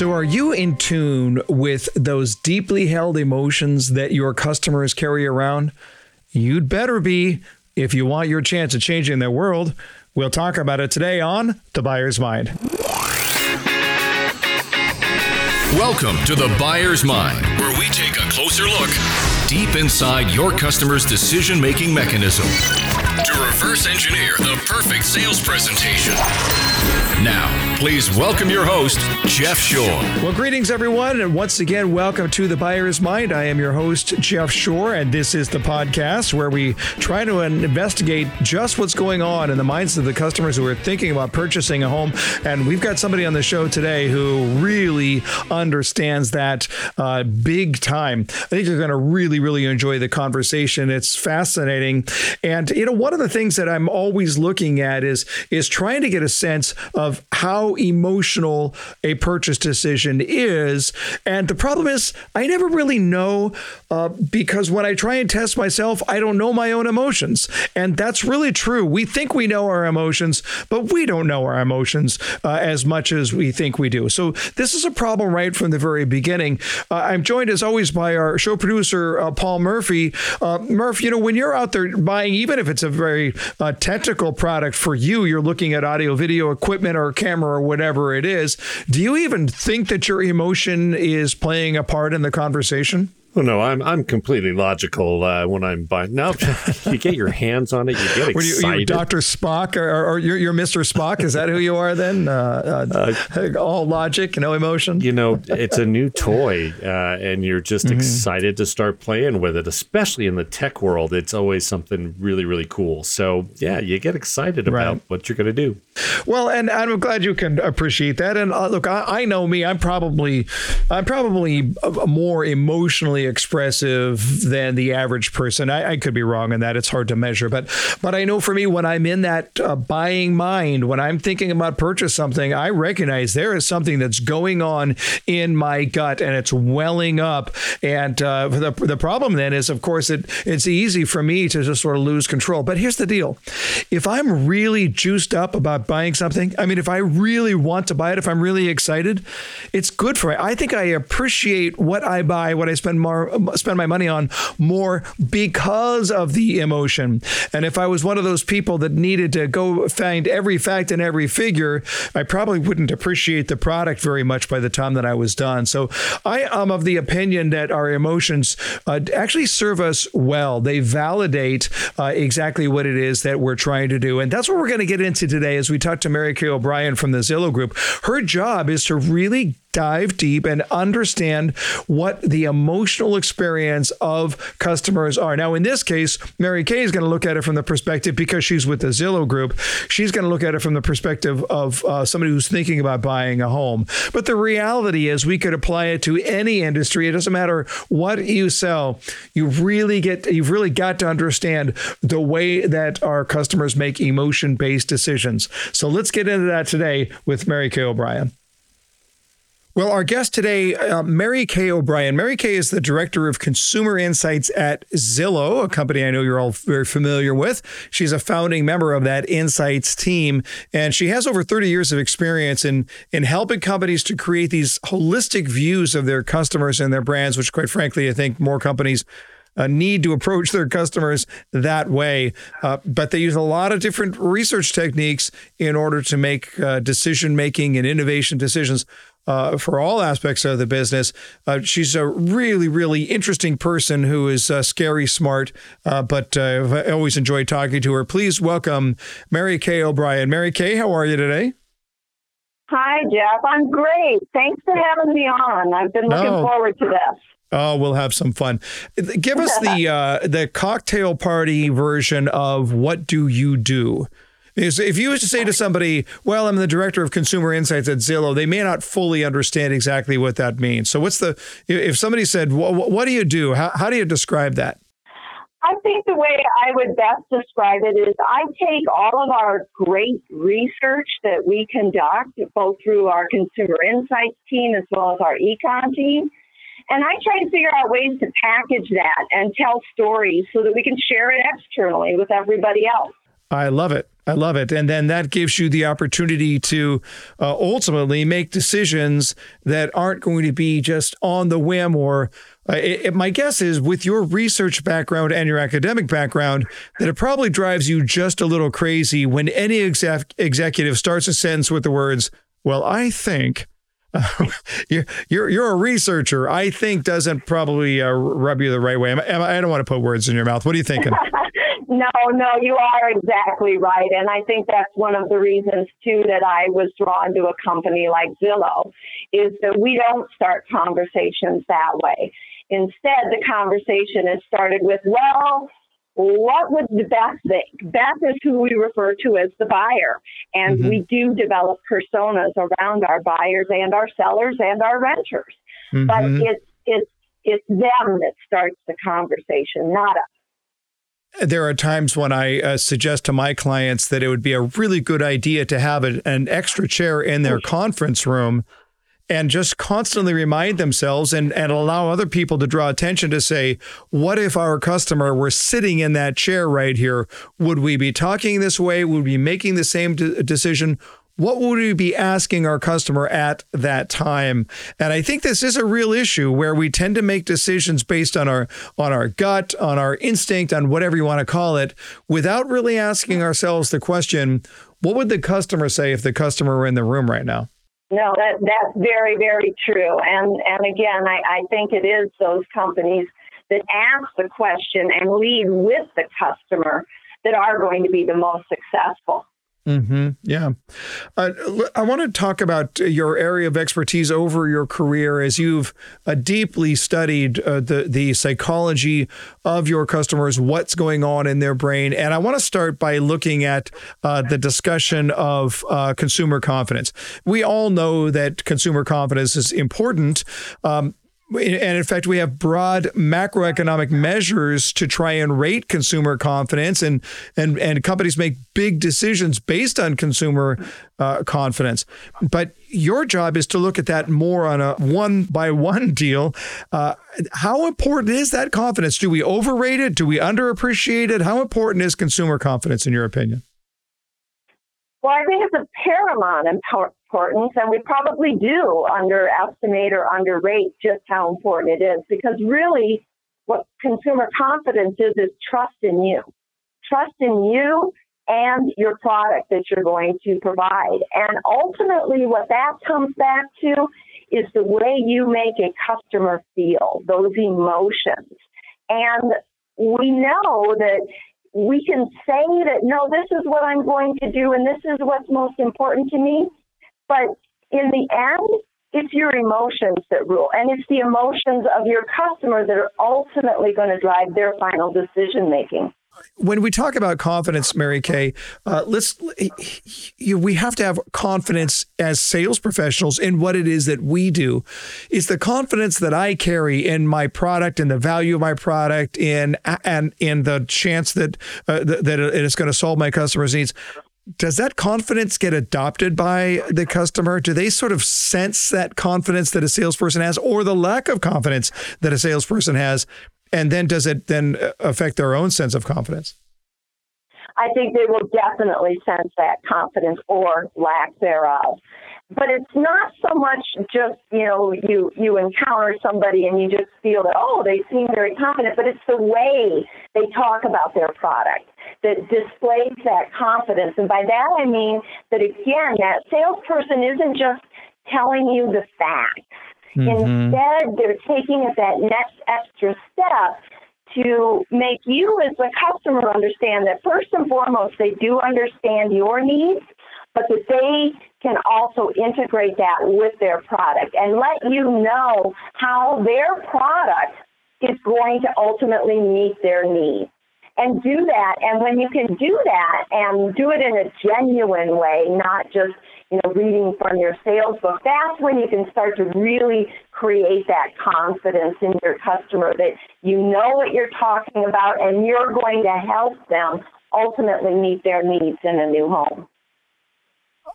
So, are you in tune with those deeply held emotions that your customers carry around? You'd better be if you want your chance of changing their world. We'll talk about it today on The Buyer's Mind. Welcome to The Buyer's Mind, where we take a closer look deep inside your customer's decision making mechanism to reverse engineer the perfect sales presentation. Now, please welcome your host, Jeff Shore. Well, greetings, everyone, and once again, welcome to The Buyer's Mind. I am your host, Jeff Shore, and this is the podcast where we try to investigate just what's going on in the minds of the customers who are thinking about purchasing a home. And we've got somebody on the show today who really understands that uh, big time. I think you're going to really, really enjoy the conversation. It's fascinating. And, you know, one of the things that I'm always looking at is, is trying to get a sense of of how emotional a purchase decision is. And the problem is, I never really know uh, because when I try and test myself, I don't know my own emotions. And that's really true. We think we know our emotions, but we don't know our emotions uh, as much as we think we do. So this is a problem right from the very beginning. Uh, I'm joined as always by our show producer, uh, Paul Murphy. Uh, Murph, you know, when you're out there buying, even if it's a very uh, technical product for you, you're looking at audio, video equipment or camera or whatever it is, do you even think that your emotion is playing a part in the conversation? Oh no, I'm I'm completely logical uh, when I'm buying. No, you get your hands on it, you get excited. Are you, Doctor Spock or, or you're, you're, Mr. Spock? Is that who you are then? Uh, uh, uh, all logic, no emotion. You know, it's a new toy, uh, and you're just mm-hmm. excited to start playing with it. Especially in the tech world, it's always something really really cool. So yeah, you get excited about right. what you're going to do. Well, and I'm glad you can appreciate that. And uh, look, I, I know me. I'm probably I'm probably more emotionally expressive than the average person. I, I, could be wrong in that; it's hard to measure. But but I know for me, when I'm in that uh, buying mind, when I'm thinking about purchase something, I recognize there is something that's going on in my gut, and it's welling up. And uh, the the problem then is, of course, it it's easy for me to just sort of lose control. But here's the deal: if I'm really juiced up about buying something, I mean, if I really want to buy it, if I'm really excited, it's good for me. I think I appreciate what I buy, what I spend more spend my money on more because of the emotion. And if I was one of those people that needed to go find every fact and every figure, I probably wouldn't appreciate the product very much by the time that I was done. So I am of the opinion that our emotions uh, actually serve us well. They validate uh, exactly what it is that we're trying to do. And that's what we're going to get into today as we talk to Mary Kaye O'Brien from the Zillow Group. Her job is to really dive deep and understand what the emotional experience of customers are. Now, in this case, Mary Kaye is going to look at it from the perspective because she's with the Zillow group. She's going to look at it from the perspective of uh, somebody who's thinking about buying a home. But the reality is, we could apply it to any industry. It doesn't matter what you sell. You really get you've really got to understand the way that our customers make emotion-based decisions. So let's get into that today with Mary Kaye O'Brien. Well, our guest today, uh, Mary Kaye O'Brien. Mary Kaye is the director of consumer insights at Zillow, a company I know you're all very familiar with. She's a founding member of that insights team, and she has over 30 years of experience in in helping companies to create these holistic views of their customers and their brands, which, quite frankly, I think more companies uh, need to approach their customers that way. Uh, but they use a lot of different research techniques in order to make uh, decision making and innovation decisions uh, for all aspects of the business. Uh, she's a really, really interesting person who is uh, scary smart, uh, but uh, I always enjoy talking to her. Please welcome Mary Kaye O'Brien. Mary Kaye, how are you today? Hi, Jeff. I'm great. Thanks for having me on. I've been looking no. forward to this. Oh, we'll have some fun. Give us the uh, the cocktail party version of what do you do? If you was to say to somebody, "Well, I'm the director of consumer insights at Zillow," they may not fully understand exactly what that means. So, what's the if somebody said, "What do you do?" How, how do you describe that? I think the way I would best describe it is I take all of our great research that we conduct, both through our consumer insights team as well as our econ team, and I try to figure out ways to package that and tell stories so that we can share it externally with everybody else. I love it. I love it. And then that gives you the opportunity to uh, ultimately make decisions that aren't going to be just on the whim or uh, it, it, my guess is with your research background and your academic background that it probably drives you just a little crazy when any exec- executive starts a sentence with the words, well, I think you're, you're you're a researcher. I think doesn't probably uh, rub you the right way. I don't want to put words in your mouth. What are you thinking? no, no, you are exactly right, and I think that's one of the reasons too that I was drawn to a company like Zillow, is that we don't start conversations that way. Instead, the conversation is started with, well, what would the Beth think? Beth is who we refer to as the buyer. And mm-hmm. we do develop personas around our buyers and our sellers and our renters. Mm-hmm. But it's, it's, it's them that starts the conversation, not us. There are times when I uh, suggest to my clients that it would be a really good idea to have a, an extra chair in their conference room and just constantly remind themselves and, and allow other people to draw attention to say, what if our customer were sitting in that chair right here? Would we be talking this way? Would we be making the same de- decision? What would we be asking our customer at that time? And I think this is a real issue where we tend to make decisions based on our on our gut, on our instinct, on whatever you want to call it, without really asking ourselves the question, what would the customer say if the customer were in the room right now? No, that that's very very true. And and again, I, I think it is those companies that ask the question and lead with the customer that are going to be the most successful. Mm-hmm. Yeah. Uh, I want to talk about your area of expertise over your career as you've uh, deeply studied uh, the, the psychology of your customers, what's going on in their brain. And I want to start by looking at uh, the discussion of uh, consumer confidence. We all know that consumer confidence is important. Um, and in fact, we have broad macroeconomic measures to try and rate consumer confidence, and and and companies make big decisions based on consumer uh, confidence. But your job is to look at that more on a one by one deal. Uh, how important is that confidence? Do we overrate it? Do we underappreciate it? How important is consumer confidence in your opinion? Well, I think it's a paramount importance, and we probably do underestimate or underrate just how important it is because really what consumer confidence is is trust in you. Trust in you and your product that you're going to provide. And ultimately, what that comes back to is the way you make a customer feel, those emotions. And we know that we can say that, no, this is what I'm going to do and this is what's most important to me. But in the end, it's your emotions that rule. And it's the emotions of your customer that are ultimately going to drive their final decision making when we talk about confidence, Mary Kaye, uh, let's you, we have to have confidence as sales professionals in what it is that we do. Is the confidence that I carry in my product and the value of my product, in and in the chance that uh, that it is going to solve my customers' needs. Does that confidence get adopted by the customer? Do they sort of sense that confidence that a salesperson has, or the lack of confidence that a salesperson has? And then does it then uh, affect their own sense of confidence? I think they will definitely sense that confidence or lack thereof. But it's not so much just, you know, you, you encounter somebody and you just feel that, oh, they seem very confident, but it's the way they talk about their product that displays that confidence. And by that I mean that, again, that salesperson isn't just telling you the facts Mm-hmm. Instead, they're taking it that next extra step to make you as the customer understand that first and foremost, they do understand your needs, but that they can also integrate that with their product and let you know how their product is going to ultimately meet their needs and do that. And when you can do that and do it in a genuine way, not just you know reading from your sales book, that's when you can start to really create that confidence in your customer that you know what you're talking about and you're going to help them ultimately meet their needs in a new home.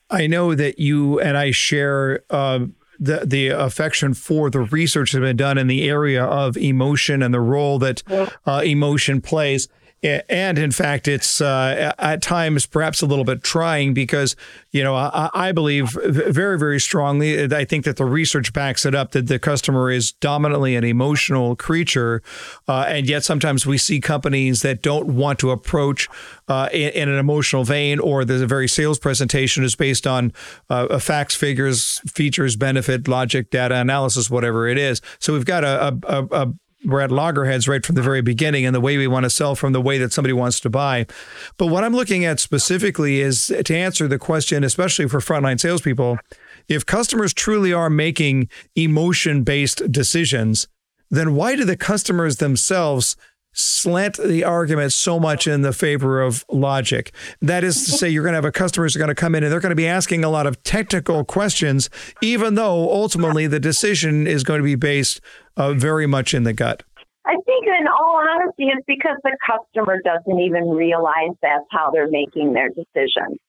I know that you and I share. Uh, the the affection for the research that has been done in the area of emotion and the role that uh, emotion plays and in fact, it's uh, at times perhaps a little bit trying because you know I, I, believe very very strongly. I think that the research backs it up that the customer is dominantly an emotional creature, uh, and yet sometimes we see companies that don't want to approach uh, in, in, an emotional vein, or the very sales presentation is based on uh, facts, figures, features, benefit, logic, data analysis, whatever it is. So we've got a, a, a we're at loggerheads right from the very beginning and the way we want to sell from the way that somebody wants to buy. But what I'm looking at specifically is to answer the question, especially for frontline salespeople, if customers truly are making emotion based decisions, then why do the customers themselves slant the argument so much in the favor of logic. That is to say, you're going to have a customers are going to come in and they're going to be asking a lot of technical questions, even though ultimately the decision is going to be based uh, very much in the gut. I think, in all honesty, it's because the customer doesn't even realize that's how they're making their decisions.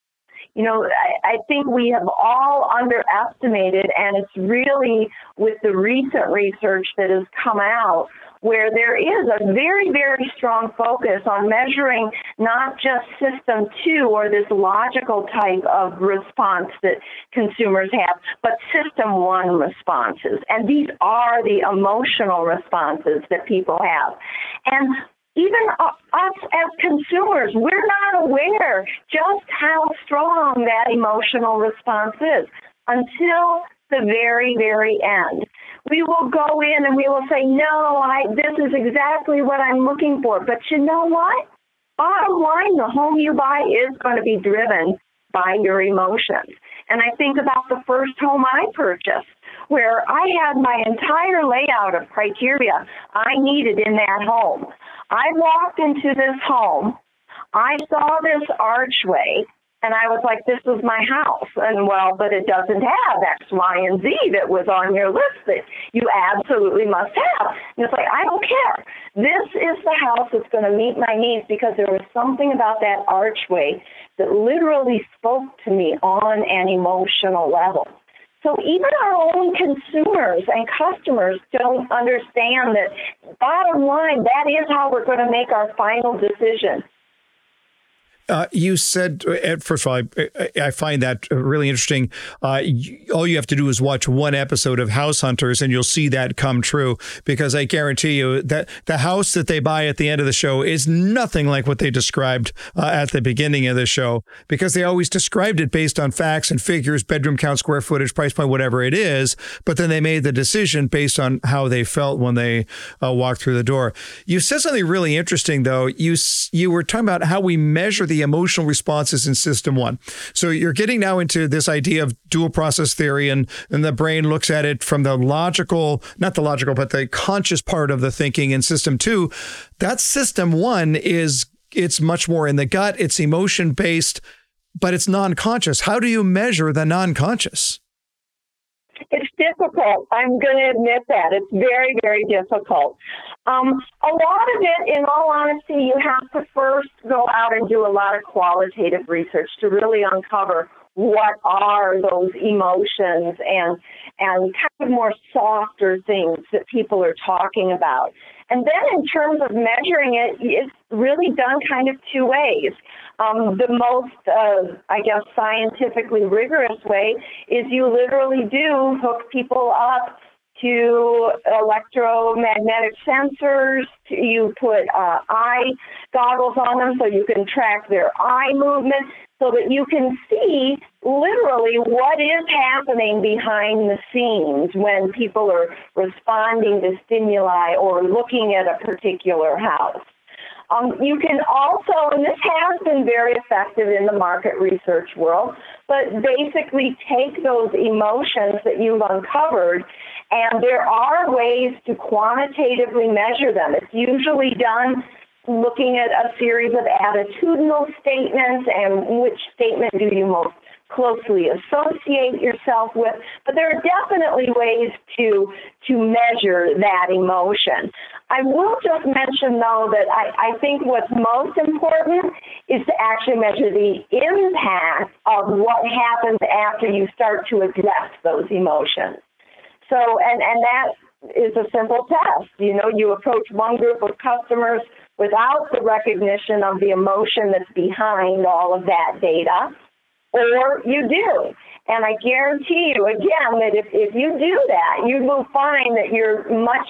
You know, I, I think we have all underestimated, and it's really with the recent research that has come out where there is a very, very strong focus on measuring not just system two or this logical type of response that consumers have, but system one responses. And these are the emotional responses that people have. And even us as consumers, we're not aware just how strong that emotional response is until the very, very end we will go in and we will say, no, I, this is exactly what I'm looking for. But you know what? Bottom line, the home you buy is going to be driven by your emotions. And I think about the first home I purchased where I had my entire layout of criteria I needed in that home. I walked into this home. I saw this archway and I was like, this is my house. And well, but it doesn't have X, Y, and Z that was on your list that you absolutely must have. And it's like, I don't care. This is the house that's going to meet my needs because there was something about that archway that literally spoke to me on an emotional level. So even our own consumers and customers don't understand that bottom line, that is how we're going to make our final decision. Uh, you said, uh, first of all, I, I find that really interesting. Uh, all you have to do is watch one episode of House Hunters, and you'll see that come true. Because I guarantee you that the house that they buy at the end of the show is nothing like what they described uh, at the beginning of the show, because they always described it based on facts and figures, bedroom count, square footage, price point, whatever it is. But then they made the decision based on how they felt when they uh, walked through the door. You said something really interesting, though. You you were talking about how we measure the the emotional responses in system one. So you're getting now into this idea of dual process theory, and, and the brain looks at it from the logical, not the logical, but the conscious part of the thinking in system two. That system one is it's much more in the gut, it's emotion based, but it's non conscious. How do you measure the non conscious? It's difficult. I'm going to admit that. It's very, very difficult. Um, a lot of it, in all honesty, you have to first go out and do a lot of qualitative research to really uncover what are those emotions and and kind of more softer things that people are talking about. And then in terms of measuring it, it's really done kind of two ways. Um, the most, uh, I guess, scientifically rigorous way is you literally do hook people up to electromagnetic sensors. You put uh, eye goggles on them so you can track their eye movement so that you can see literally what is happening behind the scenes when people are responding to stimuli or looking at a particular house. Um, you can also, and this has been very effective in the market research world, but basically take those emotions that you've uncovered, and there are ways to quantitatively measure them. It's usually done looking at a series of attitudinal statements and which statement do you most closely associate yourself with, but there are definitely ways to to measure that emotion. I will just mention though that I, I think what's most important is to actually measure the impact of what happens after you start to address those emotions. So and, and that is a simple test. You know, you approach one group of customers without the recognition of the emotion that's behind all of that data, or you do. And I guarantee you again that if, if you do that, you will find that you're much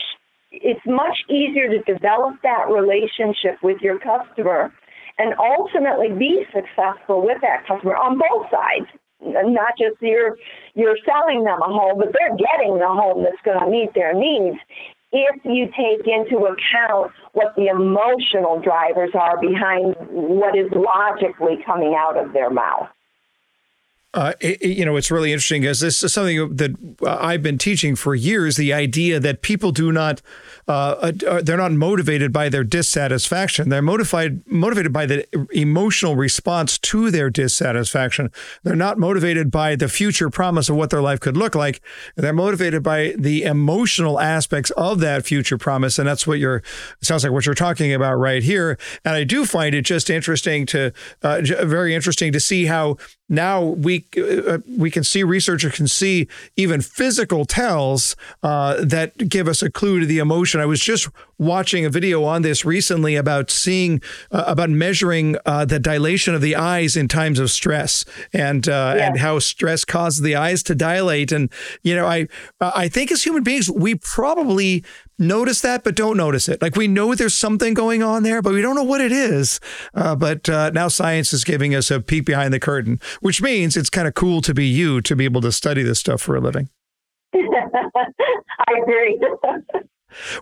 it's much easier to develop that relationship with your customer and ultimately be successful with that customer on both sides. Not just you're you're selling them a home, but they're getting the home that's going to meet their needs. If you take into account what the emotional drivers are behind what is logically coming out of their mouth. Uh, it, you know, it's really interesting because this is something that I've been teaching for years. The idea that people do not, uh, uh, they're not motivated by their dissatisfaction. They're motivated motivated by the emotional response to their dissatisfaction. They're not motivated by the future promise of what their life could look like. They're motivated by the emotional aspects of that future promise, and that's what you're. It sounds like what you're talking about right here. And I do find it just interesting to, uh, very interesting to see how now we uh, we can see researchers can see even physical tells uh, that give us a clue to the emotion. I was just watching a video on this recently about seeing uh, about measuring uh, the dilation of the eyes in times of stress and uh, yeah. and how stress causes the eyes to dilate. And you know, I I think as human beings we probably notice that, but don't notice it. Like we know there's something going on there, but we don't know what it is. Uh, but uh, now science is giving us a peek behind the curtain, which means it's kind of cool to be you to be able to study this stuff for a living. I agree.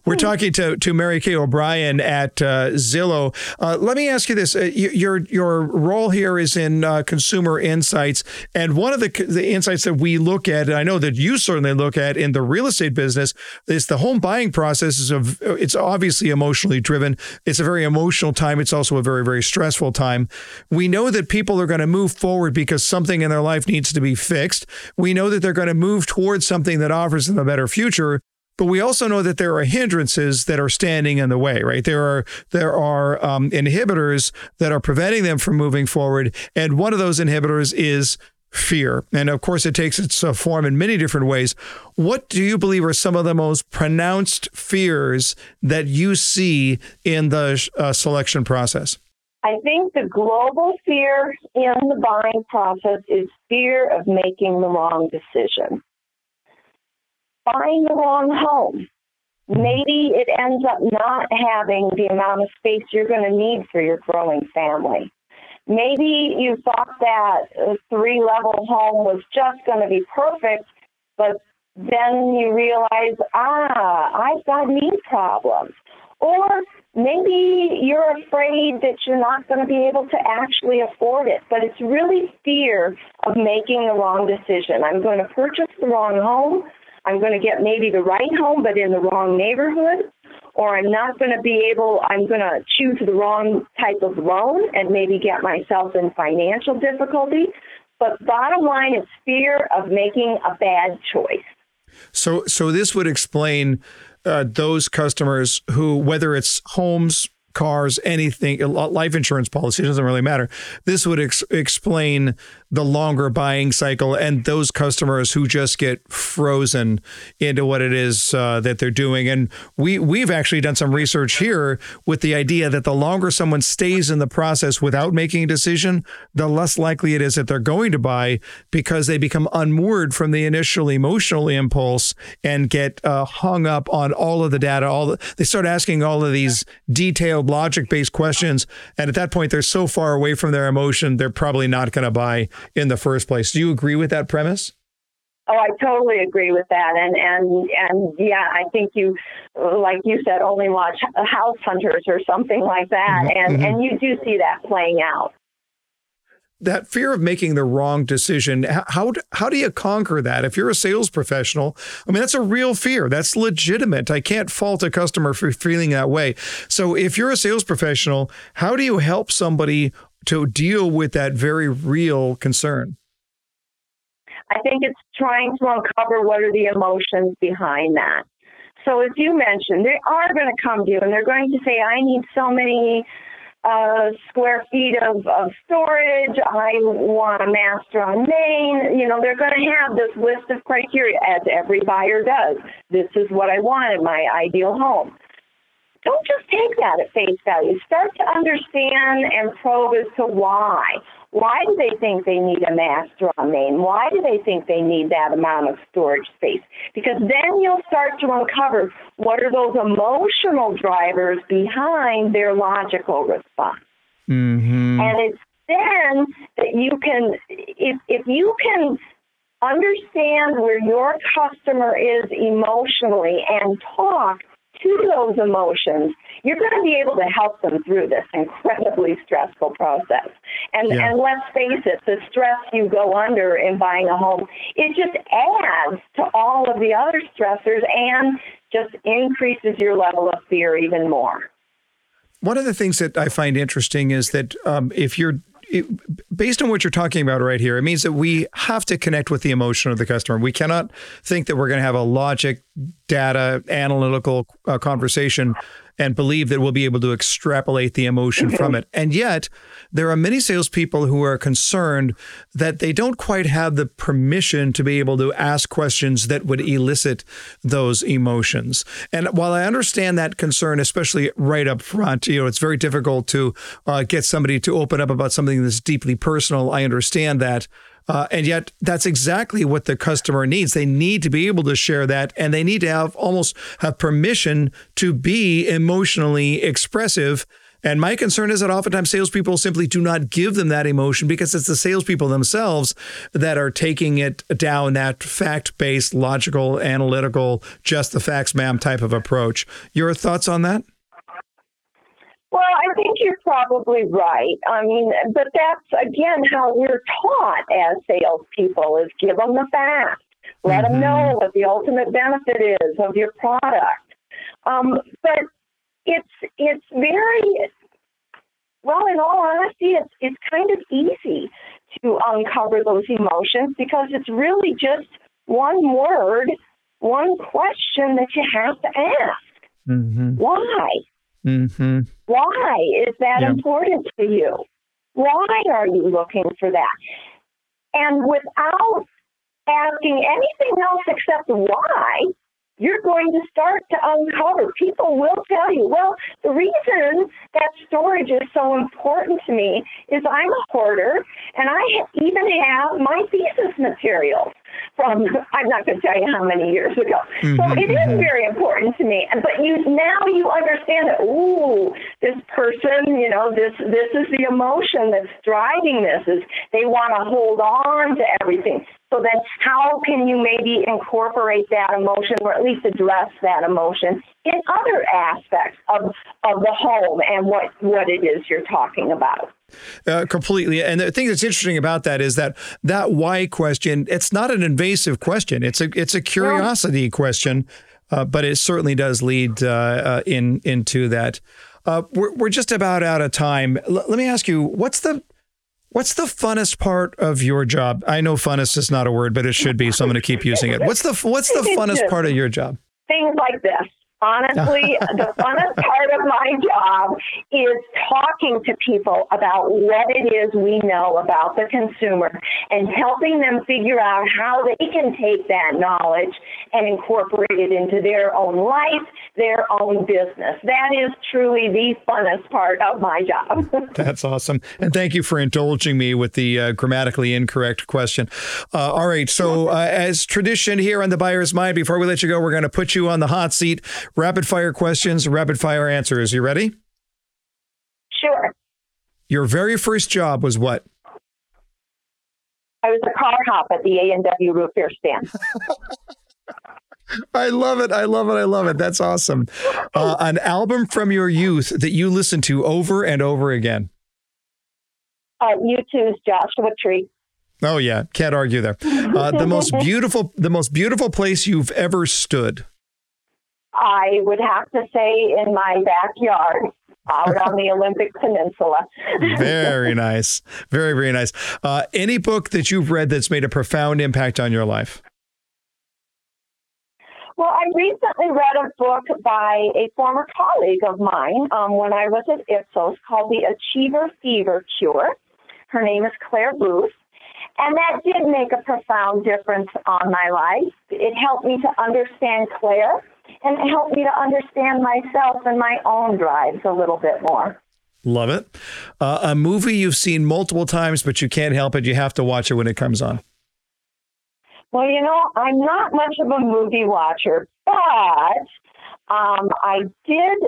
We're talking to, to Mary Kaye O'Brien at uh, Zillow. Uh, let me ask you this: uh, your your role here is in uh, consumer insights, and one of the the insights that we look at, and I know that you certainly look at in the real estate business, is the home buying process. Is of it's obviously emotionally driven. It's a very emotional time. It's also a very very stressful time. We know that people are going to move forward because something in their life needs to be fixed. We know that they're going to move towards something that offers them a better future. But we also know that there are hindrances that are standing in the way, right? There are there are um, inhibitors that are preventing them from moving forward, and one of those inhibitors is fear. And of course, it takes its uh, form in many different ways. What do you believe are some of the most pronounced fears that you see in the uh, selection process? I think the global fear in the buying process is fear of making the wrong decision buying the wrong home. Maybe it ends up not having the amount of space you're going to need for your growing family. Maybe you thought that a three level home was just going to be perfect, but then you realize, ah, I've got knee problems. Or maybe you're afraid that you're not going to be able to actually afford it, but it's really fear of making the wrong decision. I'm going to purchase the wrong home. I'm going to get maybe the right home, but in the wrong neighborhood, or I'm not going to be able, I'm going to choose the wrong type of loan and maybe get myself in financial difficulty. But bottom line is fear of making a bad choice. So, so this would explain uh, those customers who, whether it's homes, cars, anything, life insurance policy doesn't really matter. This would ex- explain the longer buying cycle and those customers who just get frozen into what it is uh, that they're doing. And we we've actually done some research here with the idea that the longer someone stays in the process without making a decision, the less likely it is that they're going to buy because they become unmoored from the initial emotional impulse and get uh, hung up on all of the data. All the, they start asking all of these detailed logic based questions, and at that point they're so far away from their emotion they're probably not going to buy in the first place. Do you agree with that premise? Oh, I totally agree with that, and and and yeah, I think you, like you said, only watch House Hunters or something like that, mm-hmm. and mm-hmm. and you do see that playing out. That fear of making the wrong decision, how how do you conquer that? If you're a sales professional, I mean that's a real fear. That's legitimate. I can't fault a customer for feeling that way. So if you're a sales professional, how do you help somebody to deal with that very real concern? I think it's trying to uncover what are the emotions behind that. So, as you mentioned, they are going to come to you and they're going to say, I need so many uh, square feet of, of storage. I want a master on main. You know, they're going to have this list of criteria, as every buyer does. This is what I want in my ideal home don't just take that at face value. Start to understand and probe as to why. Why do they think they need a master on main? Why do they think they need that amount of storage space? Because then you'll start to uncover what are those emotional drivers behind their logical response. Mm-hmm. And it's then that you can, if, if you can understand where your customer is emotionally and talk to those emotions, you're going to be able to help them through this incredibly stressful process. And Yeah. and let's face it, the stress you go under in buying a home, it just adds to all of the other stressors and just increases your level of fear even more. One of the things that I find interesting is that um, if you're it, based on what you're talking about right here, it means that we have to connect with the emotion of the customer. We cannot think that we're going to have a logic, data, analytical uh, conversation and believe that we'll be able to extrapolate the emotion from it. And yet, there are many salespeople who are concerned that they don't quite have the permission to be able to ask questions that would elicit those emotions. And while I understand that concern, especially right up front, you know, it's very difficult to uh, get somebody to open up about something that's deeply personal. I understand that. Uh, and yet, that's exactly what the customer needs. They need to be able to share that, and they need to have almost have permission to be emotionally expressive. And my concern is that oftentimes salespeople simply do not give them that emotion because it's the salespeople themselves that are taking it down that fact based, logical, analytical, just the facts, ma'am type of approach. Your thoughts on that? Well, I think you're probably right. I mean, but that's again how we're taught as salespeople: is give them the facts, let them know what the ultimate benefit is of your product. Um, but it's it's very well. In all honesty, it's it's kind of easy to uncover those emotions because it's really just one word, one question that you have to ask. Mm-hmm. Why? Mm-hmm. Why is that Yeah. important to you? Why are you looking for that? And without asking anything else except why, you're going to start to uncover. People will tell you, well, the reason that storage is so important to me is I'm a hoarder and I even have my thesis materials from, I'm not going to tell you how many years ago. So mm-hmm, it is mm-hmm. very important to me. And But you now you understand that, ooh, this person, you know, this, this is the emotion that's driving this is they want to hold on to everything. So then how can you maybe incorporate that emotion or at least address that emotion in other aspects of, of the home and what, what it is you're talking about? Uh, completely. And the thing that's interesting about that is that that why question, it's not an invasive question. It's a it's a curiosity question, uh, but it certainly does lead uh, uh, in into that. Uh, we're we're just about out of time. L- let me ask you, what's the what's the funnest part of your job? I know funnest is not a word, but it should be, so I'm going to keep using it. What's the what's the funnest part of your job? things like this. Honestly, the funnest part of my job is talking to people about what it is we know about the consumer and helping them figure out how they can take that knowledge and incorporate it into their own life, their own business. That is truly the funnest part of my job. That's awesome. And thank you for indulging me with the uh, grammatically incorrect question. Uh, all right. So, uh, as tradition here on the buyer's mind, before we let you go, we're going to put you on the hot seat. Rapid fire questions, rapid fire answers. You ready? sure. Your very first job was what? I was a car hop at the A&W root beer stand. I love it. I love it. I love it. That's awesome. Uh, an album from your youth that you listen to over and over again. Uh, U2's Joshua Tree. Oh yeah, can't argue there. Uh, the most beautiful, the most beautiful place you've ever stood. I would have to say in my backyard out on the Olympic Peninsula. Very nice. Very, very nice. Uh, any book that you've read that's made a profound impact on your life? Well, I recently read a book by a former colleague of mine um, when I was at Ipsos called The Achiever Fever Cure. Her name is Claire Booth. And that did make a profound difference on my life. It helped me to understand Claire and help me to understand myself and my own drives a little bit more. Love it. Uh, a movie you've seen multiple times, but you can't help it. You have to watch it when it comes on. Well, you know, I'm not much of a movie watcher, but um, I did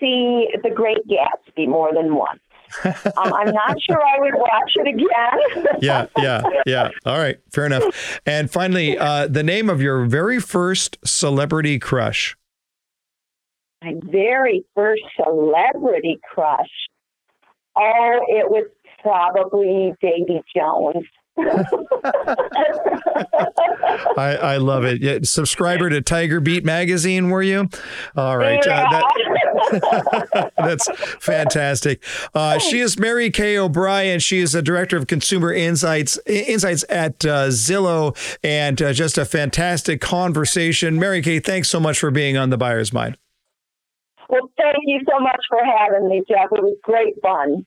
see The Great Gatsby more than once. um, I'm not sure I would watch it again. yeah, yeah, yeah. All right, fair enough. And finally, uh, the name of your very first celebrity crush. My very first celebrity crush. Oh, it was probably Davy Jones. I, I love it. Yeah, subscriber to Tiger Beat magazine, were you? All right. Uh, that, that's fantastic. Uh, she is Mary Kaye O'Brien. She is the director of consumer insights insights at uh, Zillow, and uh, just a fantastic conversation. Mary Kaye, thanks so much for being on the Buyer's Mind. Well, thank you so much for having me, Jeff. It was great fun.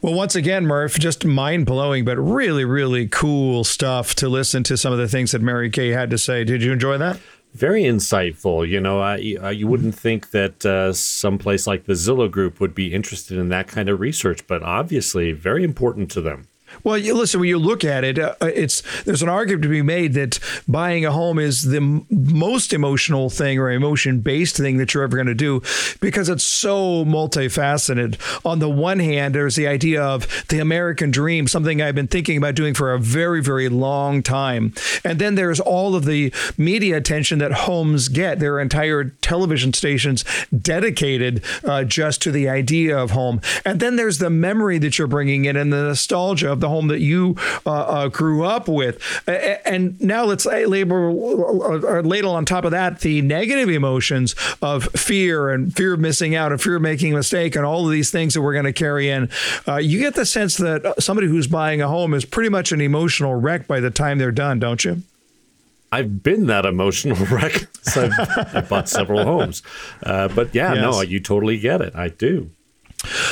Well, once again, Murph, just mind blowing, but really, really cool stuff to listen to some of the things that Mary Kaye had to say. Did you enjoy that? Very insightful. You know, I, you wouldn't think that uh, some place like the Zillow Group would be interested in that kind of research, but obviously very important to them. Well, you, listen, when you look at it, uh, it's there's an argument to be made that buying a home is the m- most emotional thing or emotion based thing that you're ever going to do because it's so multifaceted. On the one hand, there's the idea of the American dream, something I've been thinking about doing for a very, very long time. And then there's all of the media attention that homes get. There are entire television stations dedicated uh, just to the idea of home. And then there's the memory that you're bringing in and the nostalgia of the home that you uh, uh, grew up with. And now let's label or ladle on top of that the negative emotions of fear and fear of missing out and fear of making a mistake and all of these things that we're going to carry in. Uh, you get the sense that somebody who's buying a home is pretty much an emotional wreck by the time they're done, don't you? I've been that emotional wreck. So I've, I've bought several homes. Uh, but yeah, yes. no, you totally get it. I do.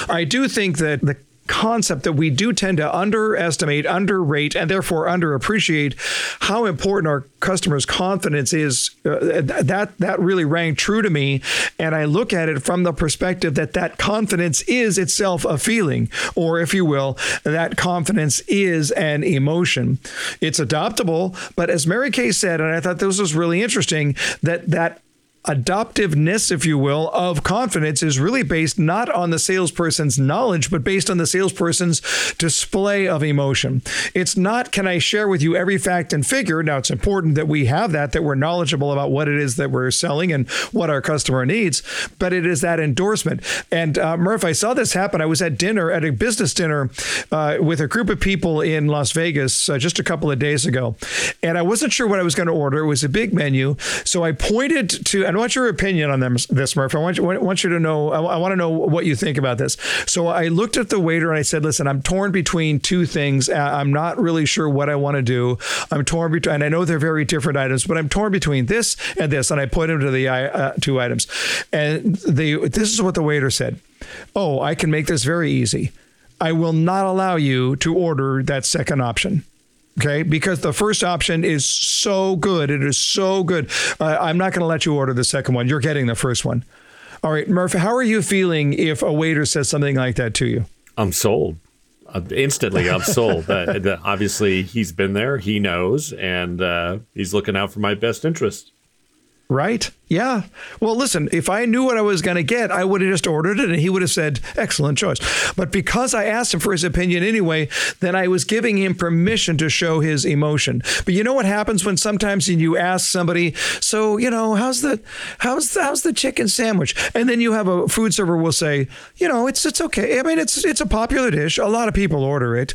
I do think that the concept that we do tend to underestimate, underrate, and therefore underappreciate how important our customers' confidence is. Uh, that that really rang true to me, and I look at it from the perspective that that confidence is itself a feeling, or if you will, that confidence is an emotion. It's adoptable, but as Mary Kaye said, and I thought this was really interesting, that that adoptiveness, if you will, of confidence is really based not on the salesperson's knowledge, but based on the salesperson's display of emotion. It's not, can I share with you every fact and figure? Now, it's important that we have that, that we're knowledgeable about what it is that we're selling and what our customer needs, but it is that endorsement. And uh, Murph, I saw this happen. I was at dinner, at a business dinner uh, with a group of people in Las Vegas uh, just a couple of days ago. And I wasn't sure what I was going to order. It was a big menu. So I pointed to, I want your opinion on them, this, Murph. I want you, want you to know. I, want to know what you think about this. So I looked at the waiter and I said, "Listen, I'm torn between two things. I'm not really sure what I want to do. I'm torn between, and I know they're very different items, but I'm torn between this and this." And I put to the uh, two items, and the this is what the waiter said. Oh, I can make this very easy. I will not allow you to order that second option. Okay, because the first option is so good. It is so good. Uh, I'm not going to let you order the second one. You're getting the first one. All right, Murphy, how are you feeling if a waiter says something like that to you? I'm sold. Uh, instantly, I'm sold. uh, obviously, he's been there, he knows, and uh, he's looking out for my best interest. Right? Yeah. Well, listen, if I knew what I was going to get, I would have just ordered it and he would have said, excellent choice. But because I asked him for his opinion anyway, then I was giving him permission to show his emotion. But you know what happens when sometimes you ask somebody, so, you know, how's the, how's the, how's the chicken sandwich? And then you have a food server will say, you know, it's, it's okay. I mean, it's, it's a popular dish. A lot of people order it.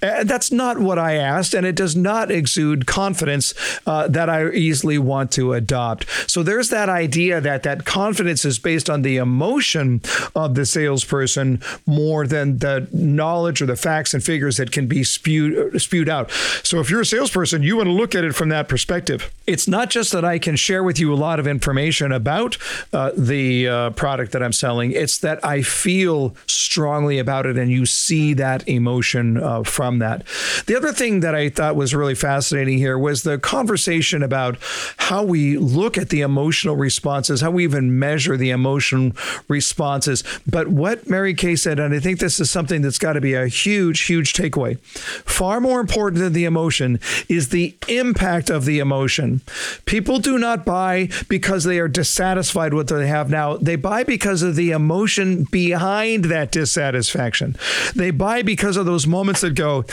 Uh, that's not what I asked. And it does not exude confidence uh, that I easily want to adopt. So there's that idea that that confidence is based on the emotion of the salesperson more than the knowledge or the facts and figures that can be spewed spewed out. So if you're a salesperson, you want to look at it from that perspective. It's not just that I can share with you a lot of information about uh, the uh, product that I'm selling. It's that I feel strongly about it, and you see that emotion uh, from that. The other thing that I thought was really fascinating here was the conversation about how we look at at the emotional responses, how we even measure the emotion responses. But what Mary Kaye said, and I think this is something that's got to be a huge, huge takeaway. Far more important than the emotion is the impact of the emotion. People do not buy because they are dissatisfied with what they have now. They buy because of the emotion behind that dissatisfaction. They buy because of those moments that go,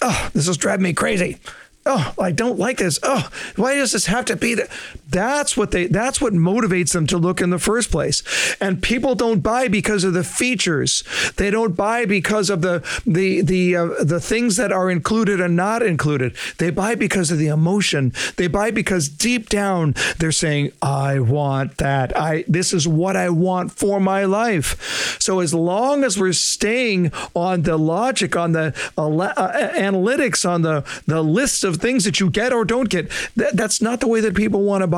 oh, this is driving me crazy oh, I don't like this. Oh, why does this have to be that? That's what they that's what motivates them to look in the first place. And people don't buy because of the features. They don't buy because of the the the uh, the things that are included and not included. They buy because of the emotion. They buy because deep down they're saying, "I want that. I this is what I want for my life." So as long as we're staying on the logic on the uh, uh, analytics on the the list of things that you get or don't get. that's not the way that people want to buy.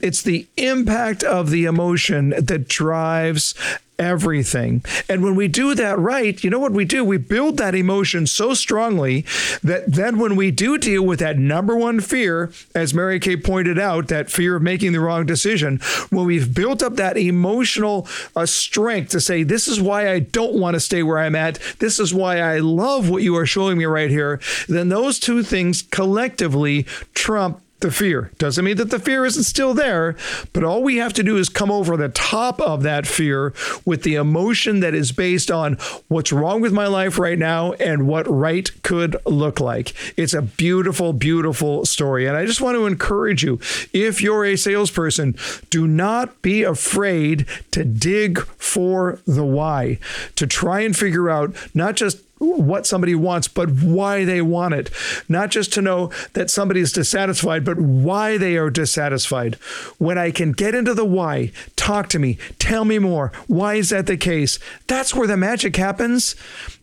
It's the impact of the emotion that drives everything. And when we do that right, you know what we do? We build that emotion so strongly that then when we do deal with that number one fear, as Mary Kaye pointed out, that fear of making the wrong decision, when we've built up that emotional uh, strength to say, this is why I don't want to stay where I'm at, this is why I love what you are showing me right here, then those two things collectively trump the fear. Doesn't mean that the fear isn't still there, but all we have to do is come over the top of that fear with the emotion that is based on what's wrong with my life right now and what right could look like. It's a beautiful, beautiful story. And I just want to encourage you if you're a salesperson, do not be afraid to dig for the why, to try and figure out not just what somebody wants, but why they want it. Not just to know that somebody is dissatisfied, but why they are dissatisfied. When I can get into the why, talk to me, tell me more. Why is that the case? That's where the magic happens.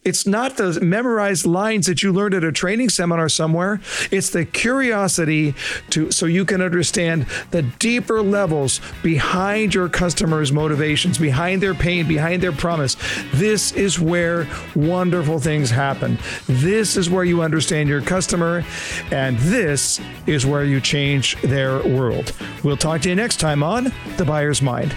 It's not the memorized lines that you learned at a training seminar somewhere. It's the curiosity to so you can understand the deeper levels behind your customers' motivations, behind their pain, behind their promise. This is where wonderful things happen. This is where you understand your customer, and this is where you change their world. We'll talk to you next time on The Buyer's Mind.